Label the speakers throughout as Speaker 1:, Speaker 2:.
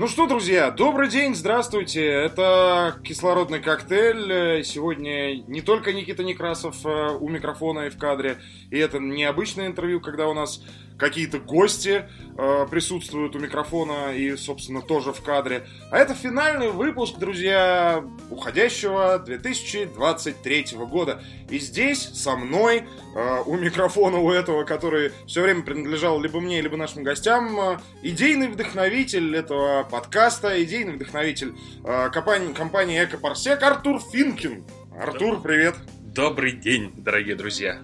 Speaker 1: Ну что, друзья, добрый день, здравствуйте. Это кислородный коктейль. Сегодня не только Никита Некрасов э, у микрофона и в кадре. И это необычное интервью, когда у нас какие-то гости э, присутствуют у микрофона и, собственно, тоже в кадре. А это финальный выпуск, друзья, уходящего 2023 года. И здесь со мной э, у микрофона у этого, который все время принадлежал либо мне, либо нашим гостям, э, идейный вдохновитель этого подкаста, идейный вдохновитель э, компании, компании Экопарсек Артур Финкин. Артур, привет.
Speaker 2: Добрый день, дорогие друзья.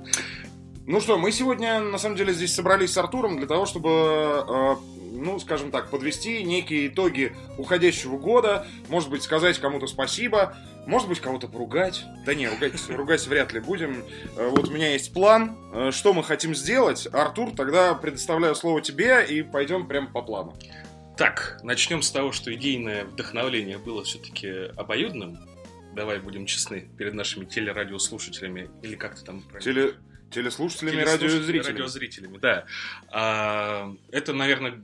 Speaker 1: Ну что, мы сегодня, на самом деле, здесь собрались с Артуром для того, чтобы, э, ну, скажем так, подвести некие итоги уходящего года, может быть, сказать кому-то спасибо, может быть, кого-то поругать. Да не, ругать, ругать вряд ли будем. Э, вот у меня есть план, э, что мы хотим сделать. Артур, тогда предоставляю слово тебе и пойдем прямо по плану.
Speaker 2: Так, начнем с того, что идейное вдохновление было все-таки обоюдным. Давай будем честны перед нашими телерадиослушателями, или как то там
Speaker 1: правильно? Теле... Телеслушателями, радиозрителями.
Speaker 2: Радиозрителями, да. А, это, наверное,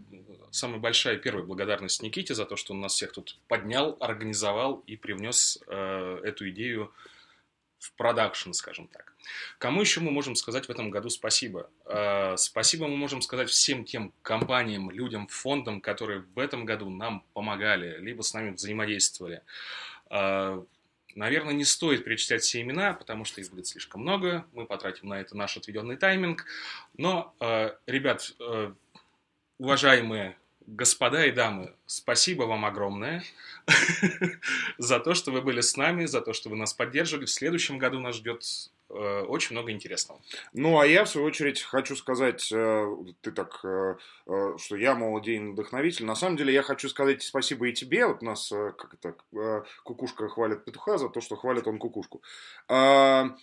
Speaker 2: самая большая первая благодарность Никите за то, что он нас всех тут поднял, организовал и привнес э, эту идею в продакшн, скажем так. Кому еще мы можем сказать в этом году спасибо? Э, спасибо мы можем сказать всем тем компаниям, людям, фондам, которые в этом году нам помогали, либо с нами взаимодействовали. Э, Наверное, не стоит перечислять все имена, потому что их будет слишком много. Мы потратим на это наш отведенный тайминг. Но, э, ребят, э, уважаемые господа и дамы, спасибо вам огромное за то, что вы были с нами, за то, что вы нас поддерживали. В следующем году нас ждет очень много интересного.
Speaker 1: Ну, а я, в свою очередь, хочу сказать, э, ты так, э, что я, мол, идейный вдохновитель. На самом деле, я хочу сказать спасибо и тебе. Вот нас, как это, кукушка хвалит петуха за то, что хвалит он кукушку. А,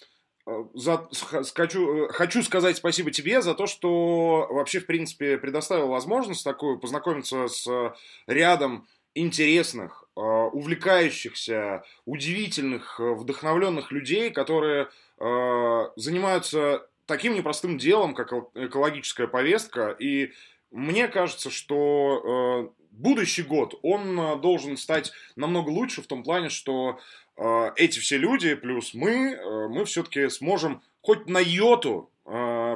Speaker 1: за, хочу, хочу сказать спасибо тебе за то, что вообще, в принципе, предоставил возможность такую познакомиться с рядом интересных, увлекающихся, удивительных, вдохновленных людей, которые Э, занимаются таким непростым делом, как экологическая повестка, и мне кажется, что э, будущий год, он э, должен стать намного лучше в том плане, что эти все люди, плюс мы, мы все-таки сможем хоть на йоту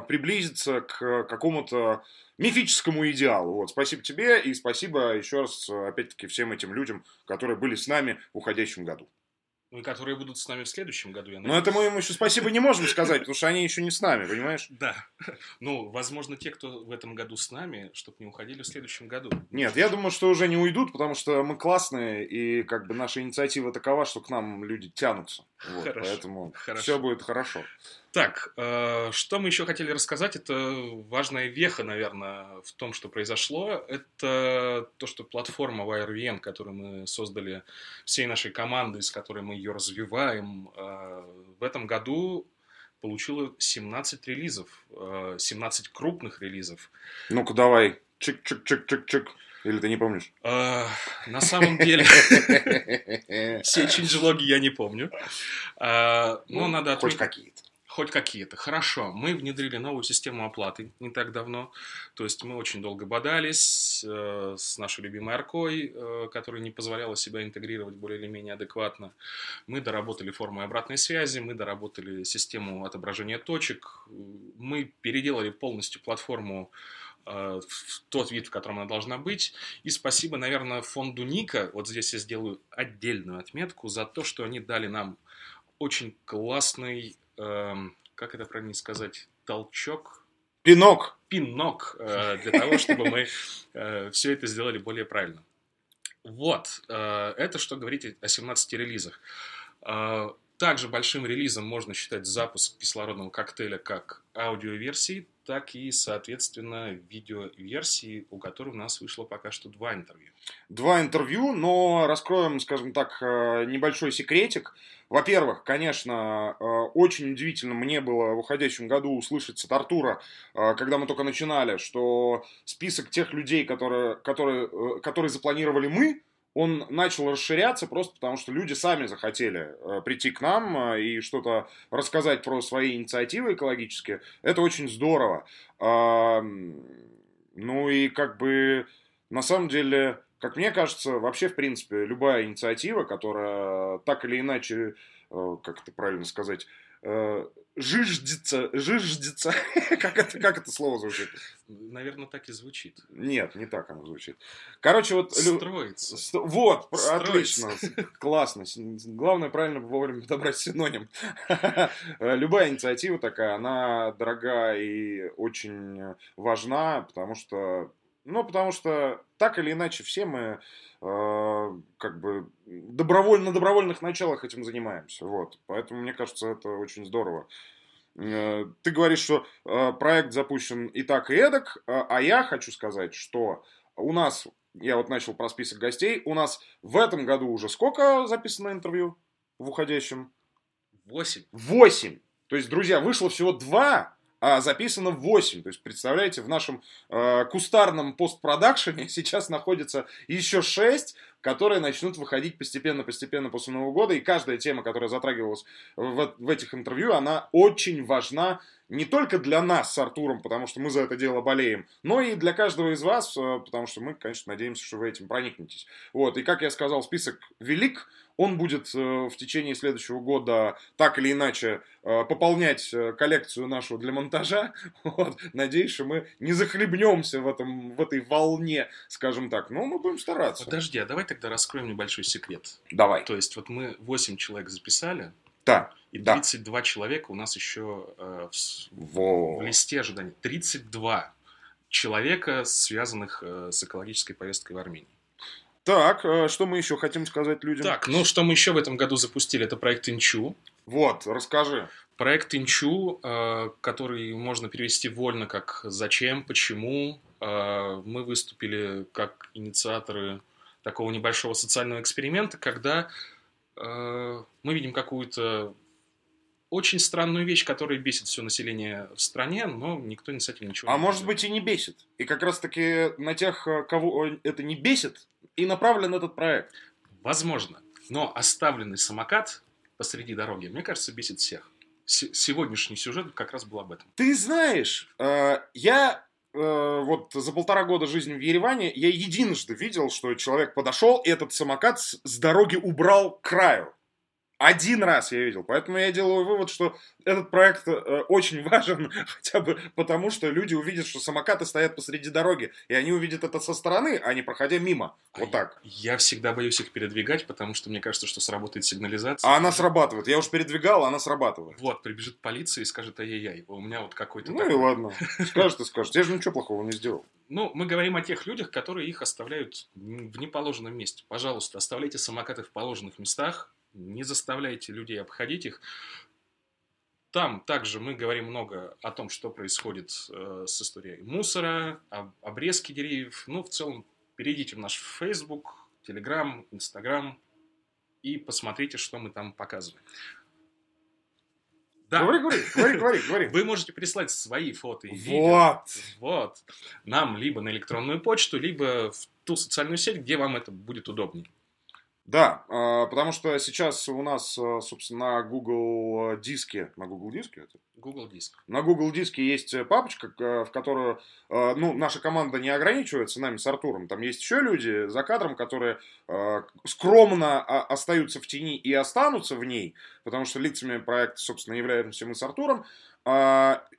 Speaker 1: приблизиться к какому-то мифическому идеалу. Вот, спасибо тебе и спасибо еще раз, опять-таки, всем этим людям, которые были с нами в уходящем году.
Speaker 2: Ну и которые будут с нами в следующем году, я
Speaker 1: надеюсь. Но это мы им еще спасибо не можем сказать, потому что они еще не с нами, понимаешь?
Speaker 2: Да. Ну, возможно, те, кто в этом году с нами, чтобы не уходили в следующем году.
Speaker 1: Нет, я думаю, что уже не уйдут, потому что мы классные, и как бы наша инициатива такова, что к нам люди тянутся. Вот, хорошо. Поэтому хорошо. все будет хорошо.
Speaker 2: Так, э, что мы еще хотели рассказать, это важная веха, наверное, в том, что произошло. Это то, что платформа YRVN, которую мы создали всей нашей командой, с которой мы ее развиваем, э, в этом году получила 17 релизов, э, 17 крупных релизов.
Speaker 1: Ну-ка давай, чик-чик-чик-чик-чик. Или ты не помнишь?
Speaker 2: Э, на самом деле, все чинджлоги я не помню. Э, но ну, надо
Speaker 1: отметить... Хоть какие-то
Speaker 2: хоть какие-то. Хорошо, мы внедрили новую систему оплаты не так давно. То есть мы очень долго бодались э, с нашей любимой аркой, э, которая не позволяла себя интегрировать более или менее адекватно. Мы доработали формы обратной связи, мы доработали систему отображения точек, мы переделали полностью платформу э, в тот вид, в котором она должна быть. И спасибо, наверное, фонду Ника, вот здесь я сделаю отдельную отметку за то, что они дали нам очень классный Эм, как это правильно сказать, толчок.
Speaker 1: Пинок.
Speaker 2: Пинок э, для того, чтобы мы э, все это сделали более правильно. Вот, э, это что говорить о 17 релизах. Также большим релизом можно считать запуск кислородного коктейля как аудиоверсии, так и, соответственно, видеоверсии, у которой у нас вышло пока что два интервью.
Speaker 1: Два интервью, но раскроем, скажем так, небольшой секретик. Во-первых, конечно, э, очень удивительно мне было в уходящем году услышать от Артура, э, когда мы только начинали, что список тех людей, которые, которые, э, которые запланировали мы, он начал расширяться просто потому, что люди сами захотели прийти к нам и что-то рассказать про свои инициативы экологические. Это очень здорово. Ну и как бы на самом деле как мне кажется, вообще, в принципе, любая инициатива, которая так или иначе, э, как это правильно сказать, жиждется, жиждется, как, это, как это слово звучит?
Speaker 2: Наверное, так и звучит.
Speaker 1: Нет, не так оно звучит. Короче, вот...
Speaker 2: Строится.
Speaker 1: Ст... Вот, Строится. отлично, классно. Главное правильно вовремя подобрать синоним. Любая инициатива такая, она дорога и очень важна, потому что ну, потому что так или иначе все мы э, как бы добровольно, на добровольных началах этим занимаемся. Вот. Поэтому мне кажется, это очень здорово. Э, ты говоришь, что э, проект запущен и так, и эдак, э, а я хочу сказать, что у нас, я вот начал про список гостей, у нас в этом году уже сколько записано интервью в уходящем?
Speaker 2: Восемь.
Speaker 1: Восемь! То есть, друзья, вышло всего два а записано 8. То есть, представляете, в нашем э, кустарном постпродакшене сейчас находится еще 6, которые начнут выходить постепенно-постепенно после Нового года. И каждая тема, которая затрагивалась в, в этих интервью, она очень важна не только для нас с Артуром, потому что мы за это дело болеем, но и для каждого из вас, э, потому что мы, конечно, надеемся, что вы этим проникнетесь. Вот, и как я сказал, список велик, он будет э, в течение следующего года так или иначе э, пополнять э, коллекцию нашу для монтажа. Вот. Надеюсь, что мы не захлебнемся в, этом, в этой волне, скажем так. Но мы будем стараться.
Speaker 2: Подожди, а давай тогда раскроем небольшой секрет.
Speaker 1: Давай.
Speaker 2: То есть вот мы 8 человек записали.
Speaker 1: Да.
Speaker 2: И 32 да. человека у нас еще э, в, в листе ожиданий. 32 человека, связанных э, с экологической повесткой в Армении.
Speaker 1: Так, э, что мы еще хотим сказать людям?
Speaker 2: Так, ну что мы еще в этом году запустили, это проект Инчу.
Speaker 1: Вот, расскажи.
Speaker 2: Проект Инчу, э, который можно перевести вольно как «Зачем?», «Почему?». Э, мы выступили как инициаторы такого небольшого социального эксперимента, когда мы видим какую-то очень странную вещь, которая бесит все население в стране, но никто не с этим ничего
Speaker 1: а
Speaker 2: не
Speaker 1: А может быть и не бесит. И как раз таки на тех, кого это не бесит, и направлен этот проект.
Speaker 2: Возможно. Но оставленный самокат посреди дороги, мне кажется, бесит всех. С сегодняшний сюжет как раз был об этом.
Speaker 1: Ты знаешь, э, я э, вот за полтора года жизни в Ереване я единожды видел, что человек подошел и этот самокат с, с дороги убрал к краю. Один раз я видел. Поэтому я делаю вывод, что этот проект э, очень важен, хотя бы потому, что люди увидят, что самокаты стоят посреди дороги, и они увидят это со стороны, а не проходя мимо. А вот так.
Speaker 2: Я всегда боюсь их передвигать, потому что мне кажется, что сработает сигнализация.
Speaker 1: А она срабатывает. Я уж передвигал, а она срабатывает.
Speaker 2: Вот, прибежит полиция и скажет, ай-яй-яй, у меня вот какой-то
Speaker 1: Ну такой... и ладно. Скажет и скажет. Я же ничего плохого не сделал.
Speaker 2: Ну, мы говорим о тех людях, которые их оставляют в неположенном месте. Пожалуйста, оставляйте самокаты в положенных местах, не заставляйте людей обходить их. Там также мы говорим много о том, что происходит э, с историей мусора, об, обрезки деревьев. Ну, в целом, перейдите в наш Facebook, Telegram, Instagram и посмотрите, что мы там показываем.
Speaker 1: Да. Говори, говори, говори, говори, говори.
Speaker 2: Вы можете прислать свои фото и видео.
Speaker 1: Вот.
Speaker 2: Вот. Нам либо на электронную почту, либо в ту социальную сеть, где вам это будет удобнее.
Speaker 1: Да, а, потому что сейчас у нас, а, собственно, на Google диске, на Google диске это?
Speaker 2: Google диск.
Speaker 1: На Google диске есть папочка, в которую, а, ну, наша команда не ограничивается нами с Артуром. Там есть еще люди за кадром, которые скромно остаются в тени и останутся в ней, потому что лицами проекта, собственно, являемся мы с Артуром.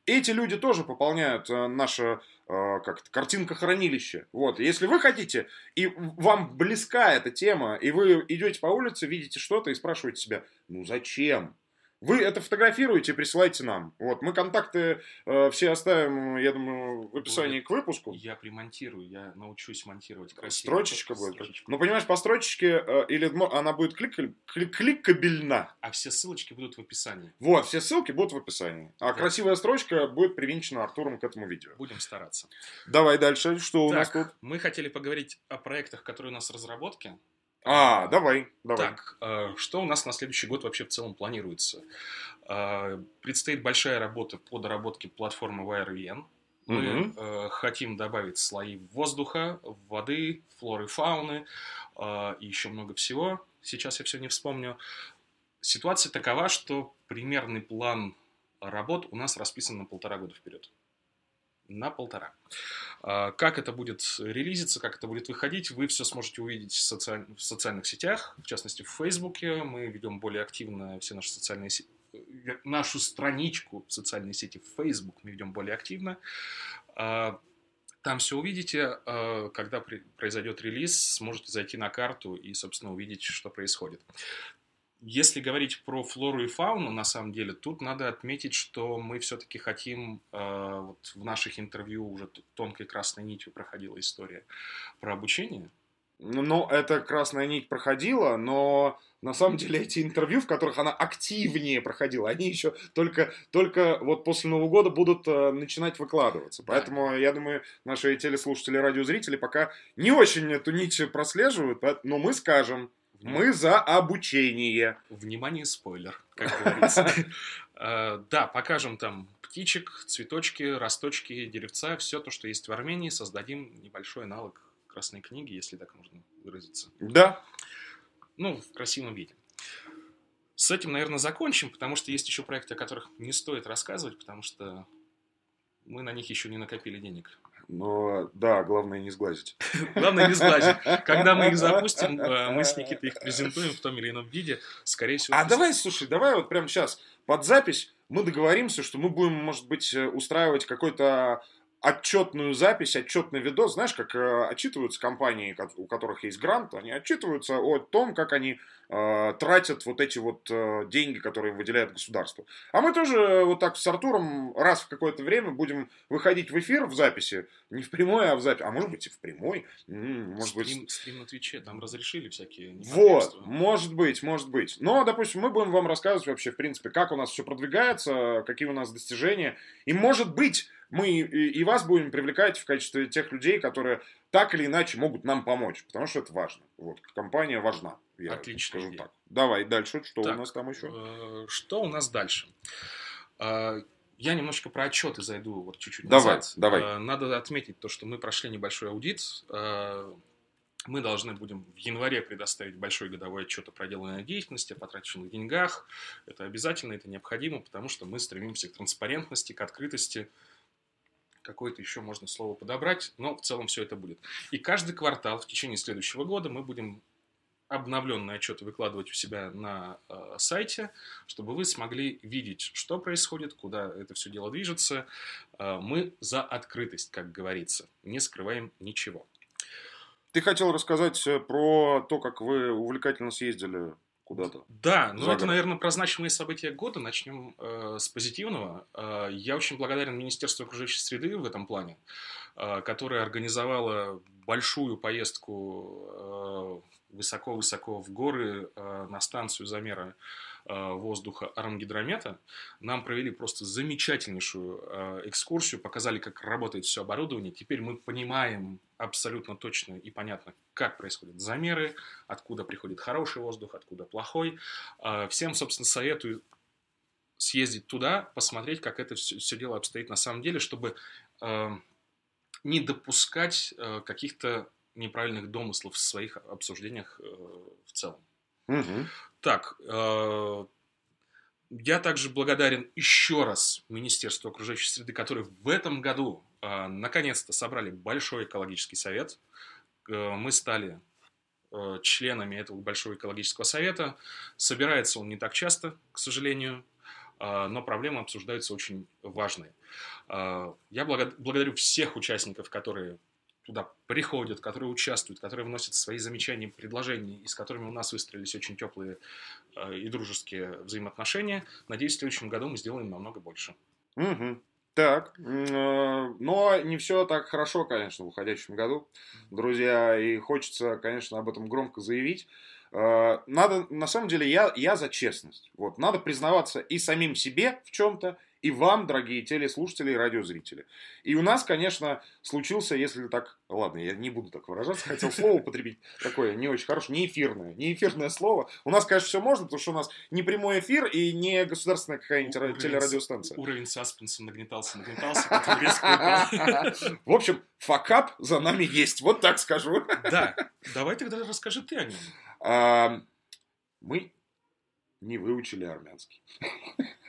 Speaker 1: Эти люди тоже пополняют наше а, как это, картинка хранилища. Вот, если вы хотите, и вам близка эта тема, и вы идете по улице, видите что-то и спрашиваете себя, ну зачем? Вы это фотографируете и присылайте нам. Вот, мы контакты э, все оставим, я думаю, в описании будет, к выпуску.
Speaker 2: Я примонтирую, я научусь монтировать
Speaker 1: красиво. Строчечка будет. Строчечка. Ну, понимаешь, по строчечке, э, или она будет клик, клик, кликабельна.
Speaker 2: А все ссылочки будут в описании.
Speaker 1: Вот, все ссылки будут в описании. А да. красивая строчка будет привинчена Артуром к этому видео.
Speaker 2: Будем стараться.
Speaker 1: Давай дальше, что так, у нас тут?
Speaker 2: Мы хотели поговорить о проектах, которые у нас в разработке.
Speaker 1: А, давай, давай.
Speaker 2: Так, э, что у нас на следующий год вообще в целом планируется? Э, предстоит большая работа по доработке платформы WireVN. Мы угу. хотим добавить слои воздуха, воды, флоры, фауны и еще много всего. Сейчас я все не вспомню. Ситуация такова, что примерный план работ у нас расписан на полтора года вперед. На полтора. А, как это будет релизиться, как это будет выходить, вы все сможете увидеть в, социаль... в социальных сетях, в частности в Фейсбуке. Мы ведем более активно все наши социальные сети нашу страничку в социальной сети Facebook мы ведем более активно. А, там все увидите, а, когда произойдет релиз, сможете зайти на карту и, собственно, увидеть, что происходит. Если говорить про флору и фауну, на самом деле, тут надо отметить, что мы все-таки хотим, э, вот в наших интервью уже тонкой красной нитью проходила история про обучение.
Speaker 1: Ну, ну, эта красная нить проходила, но на самом деле эти интервью, в которых она активнее проходила, они еще только, только вот после Нового года будут э, начинать выкладываться. Поэтому, я думаю, наши телеслушатели, радиозрители пока не очень эту нить прослеживают, но мы скажем, мы за обучение.
Speaker 2: Внимание, спойлер, как говорится. Э, да, покажем там птичек, цветочки, росточки, деревца, все то, что есть в Армении, создадим небольшой аналог Красной книги, если так можно выразиться.
Speaker 1: Да.
Speaker 2: Ну, в красивом виде. С этим, наверное, закончим, потому что есть еще проекты, о которых не стоит рассказывать, потому что мы на них еще не накопили денег.
Speaker 1: Но да, главное не сглазить.
Speaker 2: Главное не сглазить. Когда мы их запустим, э, мы с Никитой их презентуем в том или ином виде, скорее всего.
Speaker 1: А давай, слушай, давай вот прямо сейчас под запись мы договоримся, что мы будем, может быть, э, устраивать какой-то отчетную запись, отчетный видос, знаешь, как э, отчитываются компании, у которых есть грант, они отчитываются о том, как они э, тратят вот эти вот э, деньги, которые им выделяет государство. А мы тоже вот так с Артуром раз в какое-то время будем выходить в эфир в записи, не в прямой, а в записи, а может быть и в прямой, может
Speaker 2: стрим,
Speaker 1: быть...
Speaker 2: Стрим на Твиче, там разрешили всякие
Speaker 1: Вот, может быть, может быть. Но, допустим, мы будем вам рассказывать вообще, в принципе, как у нас все продвигается, какие у нас достижения, и может быть мы и вас будем привлекать в качестве тех людей, которые так или иначе могут нам помочь, потому что это важно. Вот, компания важна.
Speaker 2: Я Отлично. Скажу
Speaker 1: так. Давай дальше, что так, у нас там еще?
Speaker 2: Э, что у нас дальше? Э, я немножечко про отчеты зайду вот чуть-чуть
Speaker 1: давай,
Speaker 2: назад.
Speaker 1: Давай.
Speaker 2: Э, надо отметить то, что мы прошли небольшой аудит. Мы должны будем в январе предоставить большой годовой отчет о проделанной деятельности, о потраченных деньгах. Это обязательно, это необходимо, потому что мы стремимся к транспарентности, к открытости, какое-то еще можно слово подобрать, но в целом все это будет. И каждый квартал в течение следующего года мы будем обновленные отчеты выкладывать у себя на э, сайте, чтобы вы смогли видеть, что происходит, куда это все дело движется. Э, мы за открытость, как говорится, не скрываем ничего.
Speaker 1: Ты хотел рассказать э, про то, как вы увлекательно съездили куда-то.
Speaker 2: Да, ну это, наверное, про значимые события года. Начнем э, с позитивного. Э, я очень благодарен Министерству окружающей среды в этом плане, э, которое организовало большую поездку э, высоко-высоко в горы э, на станцию замера Э, воздуха Армгидромета. Нам провели просто замечательнейшую э, экскурсию, показали, как работает все оборудование. Теперь мы понимаем абсолютно точно и понятно, как происходят замеры, откуда приходит хороший воздух, откуда плохой. Э, всем, собственно, советую съездить туда, посмотреть, как это все, все дело обстоит на самом деле, чтобы не допускать каких-то неправильных домыслов в своих обсуждениях в целом.
Speaker 1: Угу.
Speaker 2: Так, э, я также благодарен еще раз Министерству окружающей среды, которые в этом году э, наконец-то собрали большой экологический совет. Э, мы стали э, членами этого большого экологического совета. Собирается он не так часто, к сожалению, э, но проблемы обсуждаются очень важные. Э, я благодарю всех участников, которые туда приходят, которые участвуют, которые вносят свои замечания, предложения, и с которыми у нас выстроились очень теплые э, и дружеские взаимоотношения. Надеюсь, в следующем году мы сделаем намного больше.
Speaker 1: Угу. Так, э, но не все так хорошо, конечно, в уходящем году, друзья, и хочется, конечно, об этом громко заявить. Э, надо, на самом деле, я, я за честность. Вот, надо признаваться и самим себе в чем-то, и вам, дорогие телеслушатели и радиозрители. И у нас, конечно, случился, если так... Ладно, я не буду так выражаться, хотел слово употребить такое не очень хорошее, не эфирное. Не эфирное слово. У нас, конечно, все можно, потому что у нас не прямой эфир и не государственная какая-нибудь телерадиостанция.
Speaker 2: Уровень саспенса нагнетался, нагнетался, потом резко
Speaker 1: В общем, факап за нами есть, вот так скажу.
Speaker 2: Да, давай тогда расскажи ты о нем.
Speaker 1: Мы не выучили армянский.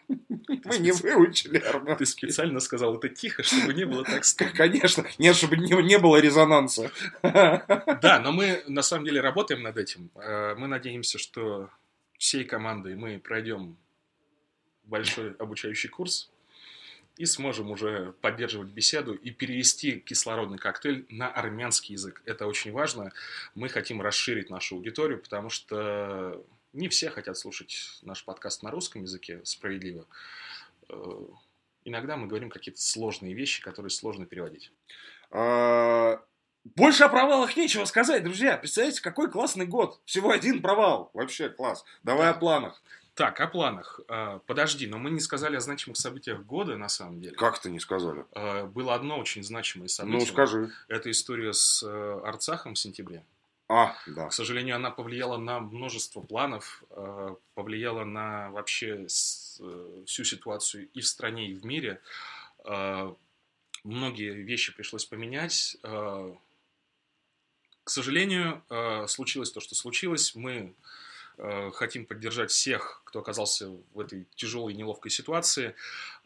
Speaker 1: Мы не выучили армянский.
Speaker 2: Ты специально сказал это тихо, чтобы не было так стыдно.
Speaker 1: Конечно. Нет, чтобы не, не было резонанса.
Speaker 2: Да, но мы на самом деле работаем над этим. Э, Мы надеемся, что всей командой мы пройдем большой обучающий курс и сможем уже поддерживать беседу и перевести кислородный коктейль на армянский язык. Это очень важно. Мы хотим расширить нашу аудиторию, потому что не все хотят слушать наш подкаст на русском языке справедливо. Э, Иногда мы говорим какие-то сложные вещи, которые сложно переводить.
Speaker 1: А, Больше о провалах нечего сказать, друзья. Представляете, какой классный год. Всего один провал. Вообще класс. Давай о планах.
Speaker 2: Так, о планах. Э, Подожди, но мы не сказали о значимых событиях года, на самом деле.
Speaker 1: Как ты не сказали?
Speaker 2: Э, Было одно очень значимое событие.
Speaker 1: Ну, скажи.
Speaker 2: Это история с э, Арцахом в сентябре.
Speaker 1: А, да.
Speaker 2: К сожалению, она повлияла на множество планов, э, повлияла на вообще э, всю ситуацию и в стране, и в мире. Многие вещи пришлось поменять. К сожалению, случилось то, что случилось. Мы хотим поддержать всех, кто оказался в этой тяжелой и неловкой ситуации.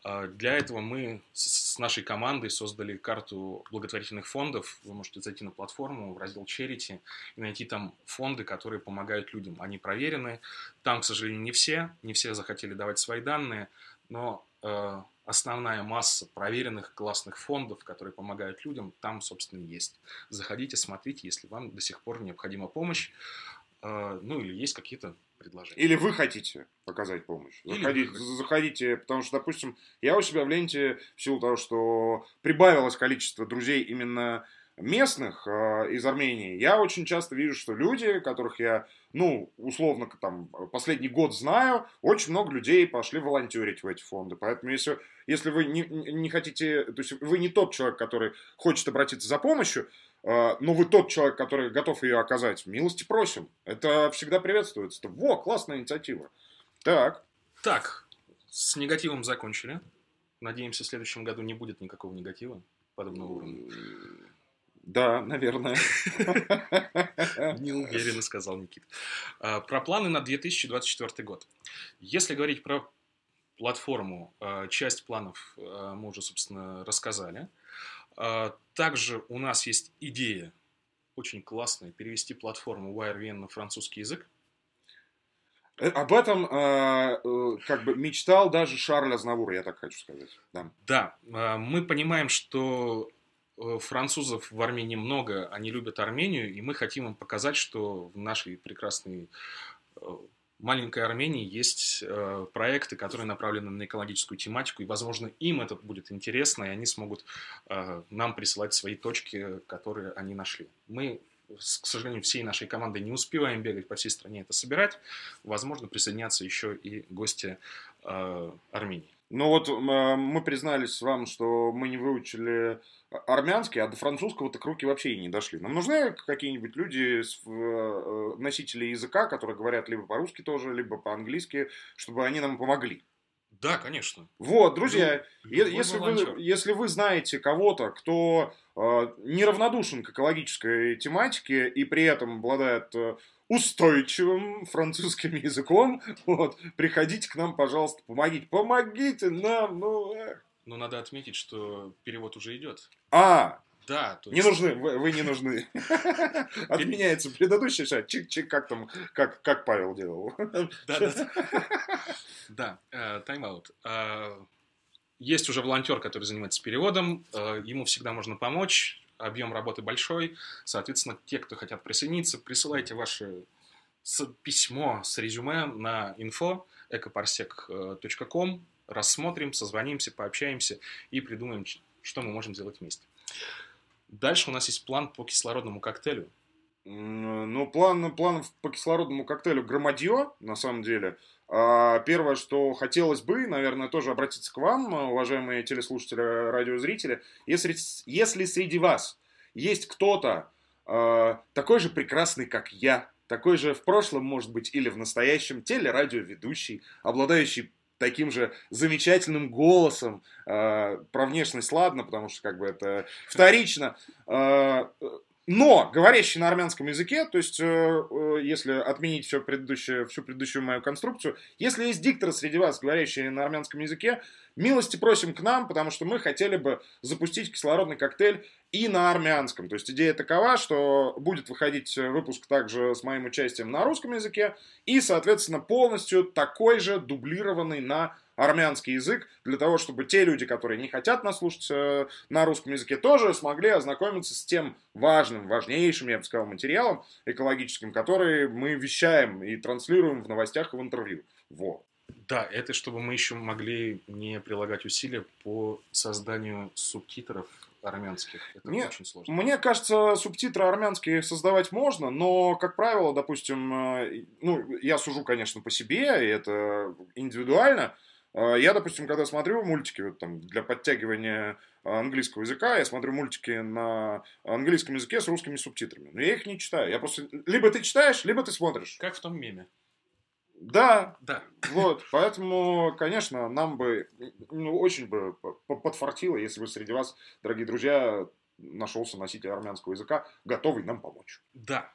Speaker 2: А, Для этого мы с с нашей командой создали карту благотворительных фондов. Вы можете зайти на платформу в раздел Charity и найти там фонды, которые помогают людям. Они проверены. Там, к сожалению, не все. Не все захотели давать свои данные. Но э, основная масса проверенных классных фондов, которые помогают людям, там, собственно, есть. Заходите, смотрите, если вам до сих пор необходима помощь. Э, ну, или есть какие-то предложения.
Speaker 1: Или вы хотите оказать помощь.
Speaker 2: Или
Speaker 1: Заходите,
Speaker 2: вы
Speaker 1: заходите, потому что, допустим, я у себя в ленте, в силу того, что прибавилось количество друзей именно местных э, из Армении, я очень часто вижу, что люди, которых я, ну, условно, там, последний год знаю, очень много людей пошли волонтерить в эти фонды. Поэтому, если, если вы не, не хотите, то есть вы не тот человек, который хочет обратиться за помощью, но вы тот человек, который готов ее оказать, милости просим. Это всегда приветствуется. Во, классная инициатива. Так,
Speaker 2: Так, с негативом закончили. Надеемся, в следующем году не будет никакого негатива подобного уровня.
Speaker 1: да, наверное.
Speaker 2: Не уверенно сказал Никита. А, Про планы на 2024 год. Если говорить про платформу, а, часть планов а, мы уже, собственно, рассказали. А, Также у нас есть идея, очень классная, перевести платформу YRVN на французский язык.
Speaker 1: Э, Об этом э, э, как бы мечтал даже Шарль Азнавур, я так хочу сказать. Да.
Speaker 2: Да, а, мы понимаем, что э, французов в Армении много, они любят Армению, и мы хотим им показать, что в нашей прекрасной э, маленькой Армении есть э, проекты, которые направлены на экологическую тематику, и, возможно, им это будет интересно, и они смогут э, нам присылать свои точки, которые они нашли. Мы, к сожалению, всей нашей командой не успеваем бегать по всей стране это собирать. Возможно, присоединятся еще и гости э, Армении.
Speaker 1: Ну вот э, мы признались вам, что мы не выучили армянский, а до французского так руки вообще и не дошли. Нам нужны какие-нибудь люди, с- э, носители языка, которые говорят либо по-русски тоже, либо по-английски, чтобы они нам помогли.
Speaker 2: Да, конечно.
Speaker 1: Вот, друзья,
Speaker 2: Любой
Speaker 1: Если
Speaker 2: волонтер.
Speaker 1: вы, если вы знаете кого-то, кто э, неравнодушен к экологической тематике и при этом обладает э, устойчивым французским языком, вот, приходите к нам, пожалуйста, помогите. Помогите нам, ну... эх.
Speaker 2: Но надо отметить, что перевод уже идет.
Speaker 1: А,
Speaker 2: Да, то
Speaker 1: не
Speaker 2: есть-
Speaker 1: нужны, вы, вы не нужны. Отменяется предыдущий шаг. Чик-чик, как там, как, как Павел делал.
Speaker 2: Да, да, э, тайм-аут. Э, Есть уже волонтер, который занимается переводом. э, Ему всегда можно помочь. Объем работы большой. Соответственно, те, кто хотят присоединиться, присылайте ваше письмо с резюме на info ecoparsec.com. Рассмотрим, созвонимся, пообщаемся и придумаем, что мы можем сделать вместе. Дальше у нас есть план по кислородному коктейлю.
Speaker 1: Ну, план, план по кислородному коктейлю громадье, на самом деле. А, Первое, что хотелось бы, наверное, тоже обратиться к вам, уважаемые телеслушатели, радиозрители. Если, если среди вас есть кто-то а, такой же прекрасный, как я, такой же в прошлом, может быть, или в настоящем телерадиоведущий, обладающий таким же замечательным голосом, а, про внешность ладно, потому что как бы это вторично, а, но говорящий на армянском языке, то есть, э, э, если отменить все предыдущее, всю предыдущую мою конструкцию, если есть дикторы среди вас, говорящие на армянском языке, милости просим к нам, потому что мы хотели бы запустить кислородный коктейль и на армянском. То есть идея такова, что будет выходить выпуск также с моим участием на русском языке и, соответственно, полностью такой же дублированный на армянский язык, для того, чтобы те люди, которые не хотят нас слушать э, на русском языке, тоже смогли ознакомиться с тем важным, важнейшим, я бы сказал, материалом экологическим, который мы вещаем и транслируем в новостях и в интервью. Вот.
Speaker 2: Да, это чтобы мы еще могли не прилагать усилия по созданию субтитров армянских. Это
Speaker 1: мне,
Speaker 2: очень сложно.
Speaker 1: Мне кажется, субтитры армянские создавать можно, но, как правило, допустим, э, ну, я сужу, конечно, по себе, и это индивидуально, я, допустим, когда смотрю мультики вот, там, для подтягивания английского языка, я смотрю мультики на английском языке с русскими субтитрами. Но я их не читаю. Я просто... Либо ты читаешь, либо ты смотришь.
Speaker 2: Как в том меме.
Speaker 1: Да,
Speaker 2: Да.
Speaker 1: вот, поэтому, конечно, нам бы, ну, очень бы по- подфартило, если бы среди вас, дорогие друзья, нашелся носитель армянского языка, готовый нам помочь.
Speaker 2: Да.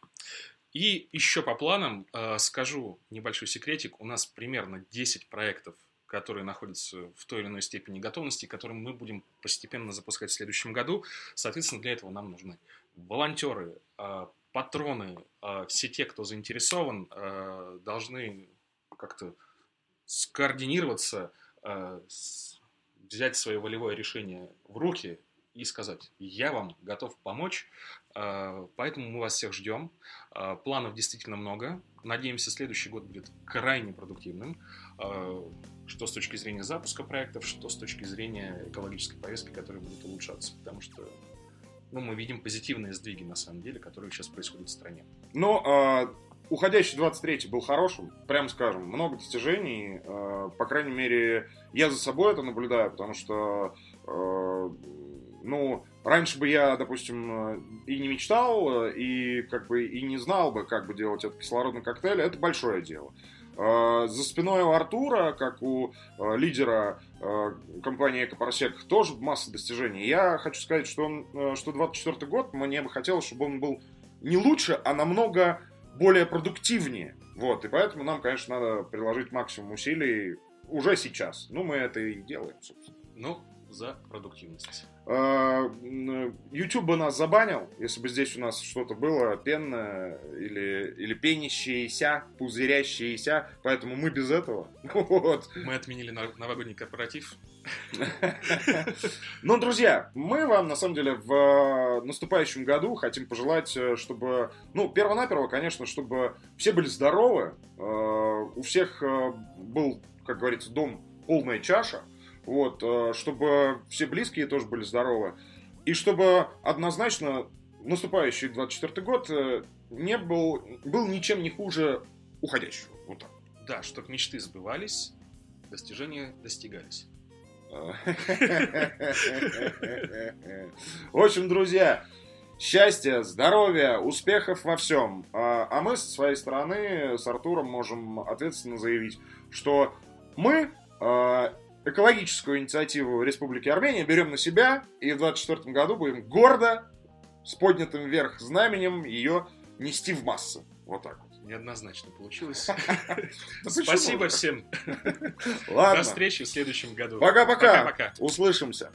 Speaker 2: И еще по планам э, скажу небольшой секретик. У нас примерно 10 проектов, которые находятся в той или иной степени готовности, которые мы будем постепенно запускать в следующем году. Соответственно, для этого нам нужны волонтеры, э, патроны, э, все те, кто заинтересован, э, должны как-то скоординироваться, взять свое волевое решение в руки и сказать, я вам готов помочь, поэтому мы вас всех ждем. Планов действительно много. Надеемся, следующий год будет крайне продуктивным, э, что с точки зрения запуска проектов, что с точки зрения экологической повестки, которая будет улучшаться, потому что ну, мы видим позитивные сдвиги, на самом деле, которые сейчас происходят в стране.
Speaker 1: Но а, уходящий 23-й был хорошим, прям скажем, много достижений, а, по крайней мере, я за собой это наблюдаю, потому что, а, ну, раньше бы я, допустим, э, и не мечтал, э, и как бы и не знал бы, как бы делать этот кислородный коктейль, это большое дело. А, За спиной у Артура, как у э, лидера э, компании Экопросек, тоже масса достижений. Я хочу сказать, что, он, э, что 24 год мне бы хотелось, чтобы он был не лучше, а намного более продуктивнее. Вот, и поэтому нам, конечно, надо приложить максимум усилий уже сейчас. Ну, мы это и делаем, собственно.
Speaker 2: Ну, за продуктивность.
Speaker 1: А, YouTube бы нас забанил, если бы здесь у нас что-то было пенное или, или пенящееся, пузырящееся, поэтому мы без этого. Вот.
Speaker 2: Мы отменили нов- новогодний корпоратив.
Speaker 1: Ну, друзья, мы вам, на самом деле, в э, наступающем году хотим пожелать, э, чтобы, ну, перво-наперво, конечно, чтобы все были здоровы, э, у всех э, был, как говорится, дом полная чаша, вот, э, чтобы все близкие тоже были здоровы, и чтобы однозначно наступающий 24 год э, не был, был ничем не хуже уходящего. Вот так.
Speaker 2: Да, чтобы мечты сбывались, достижения достигались.
Speaker 1: В общем, друзья, счастья, здоровья, успехов во всем. А а мы со своей стороны с Артуром можем ответственно заявить, что мы а, экологическую инициативу Республики Армения берем на себя и в 2024 году будем гордо с поднятым вверх знаменем ее нести в массы. Вот так вот.
Speaker 2: Неоднозначно получилось. Спасибо всем.
Speaker 1: Ладно.
Speaker 2: До встречи в следующем году. Пока-пока.
Speaker 1: Услышимся.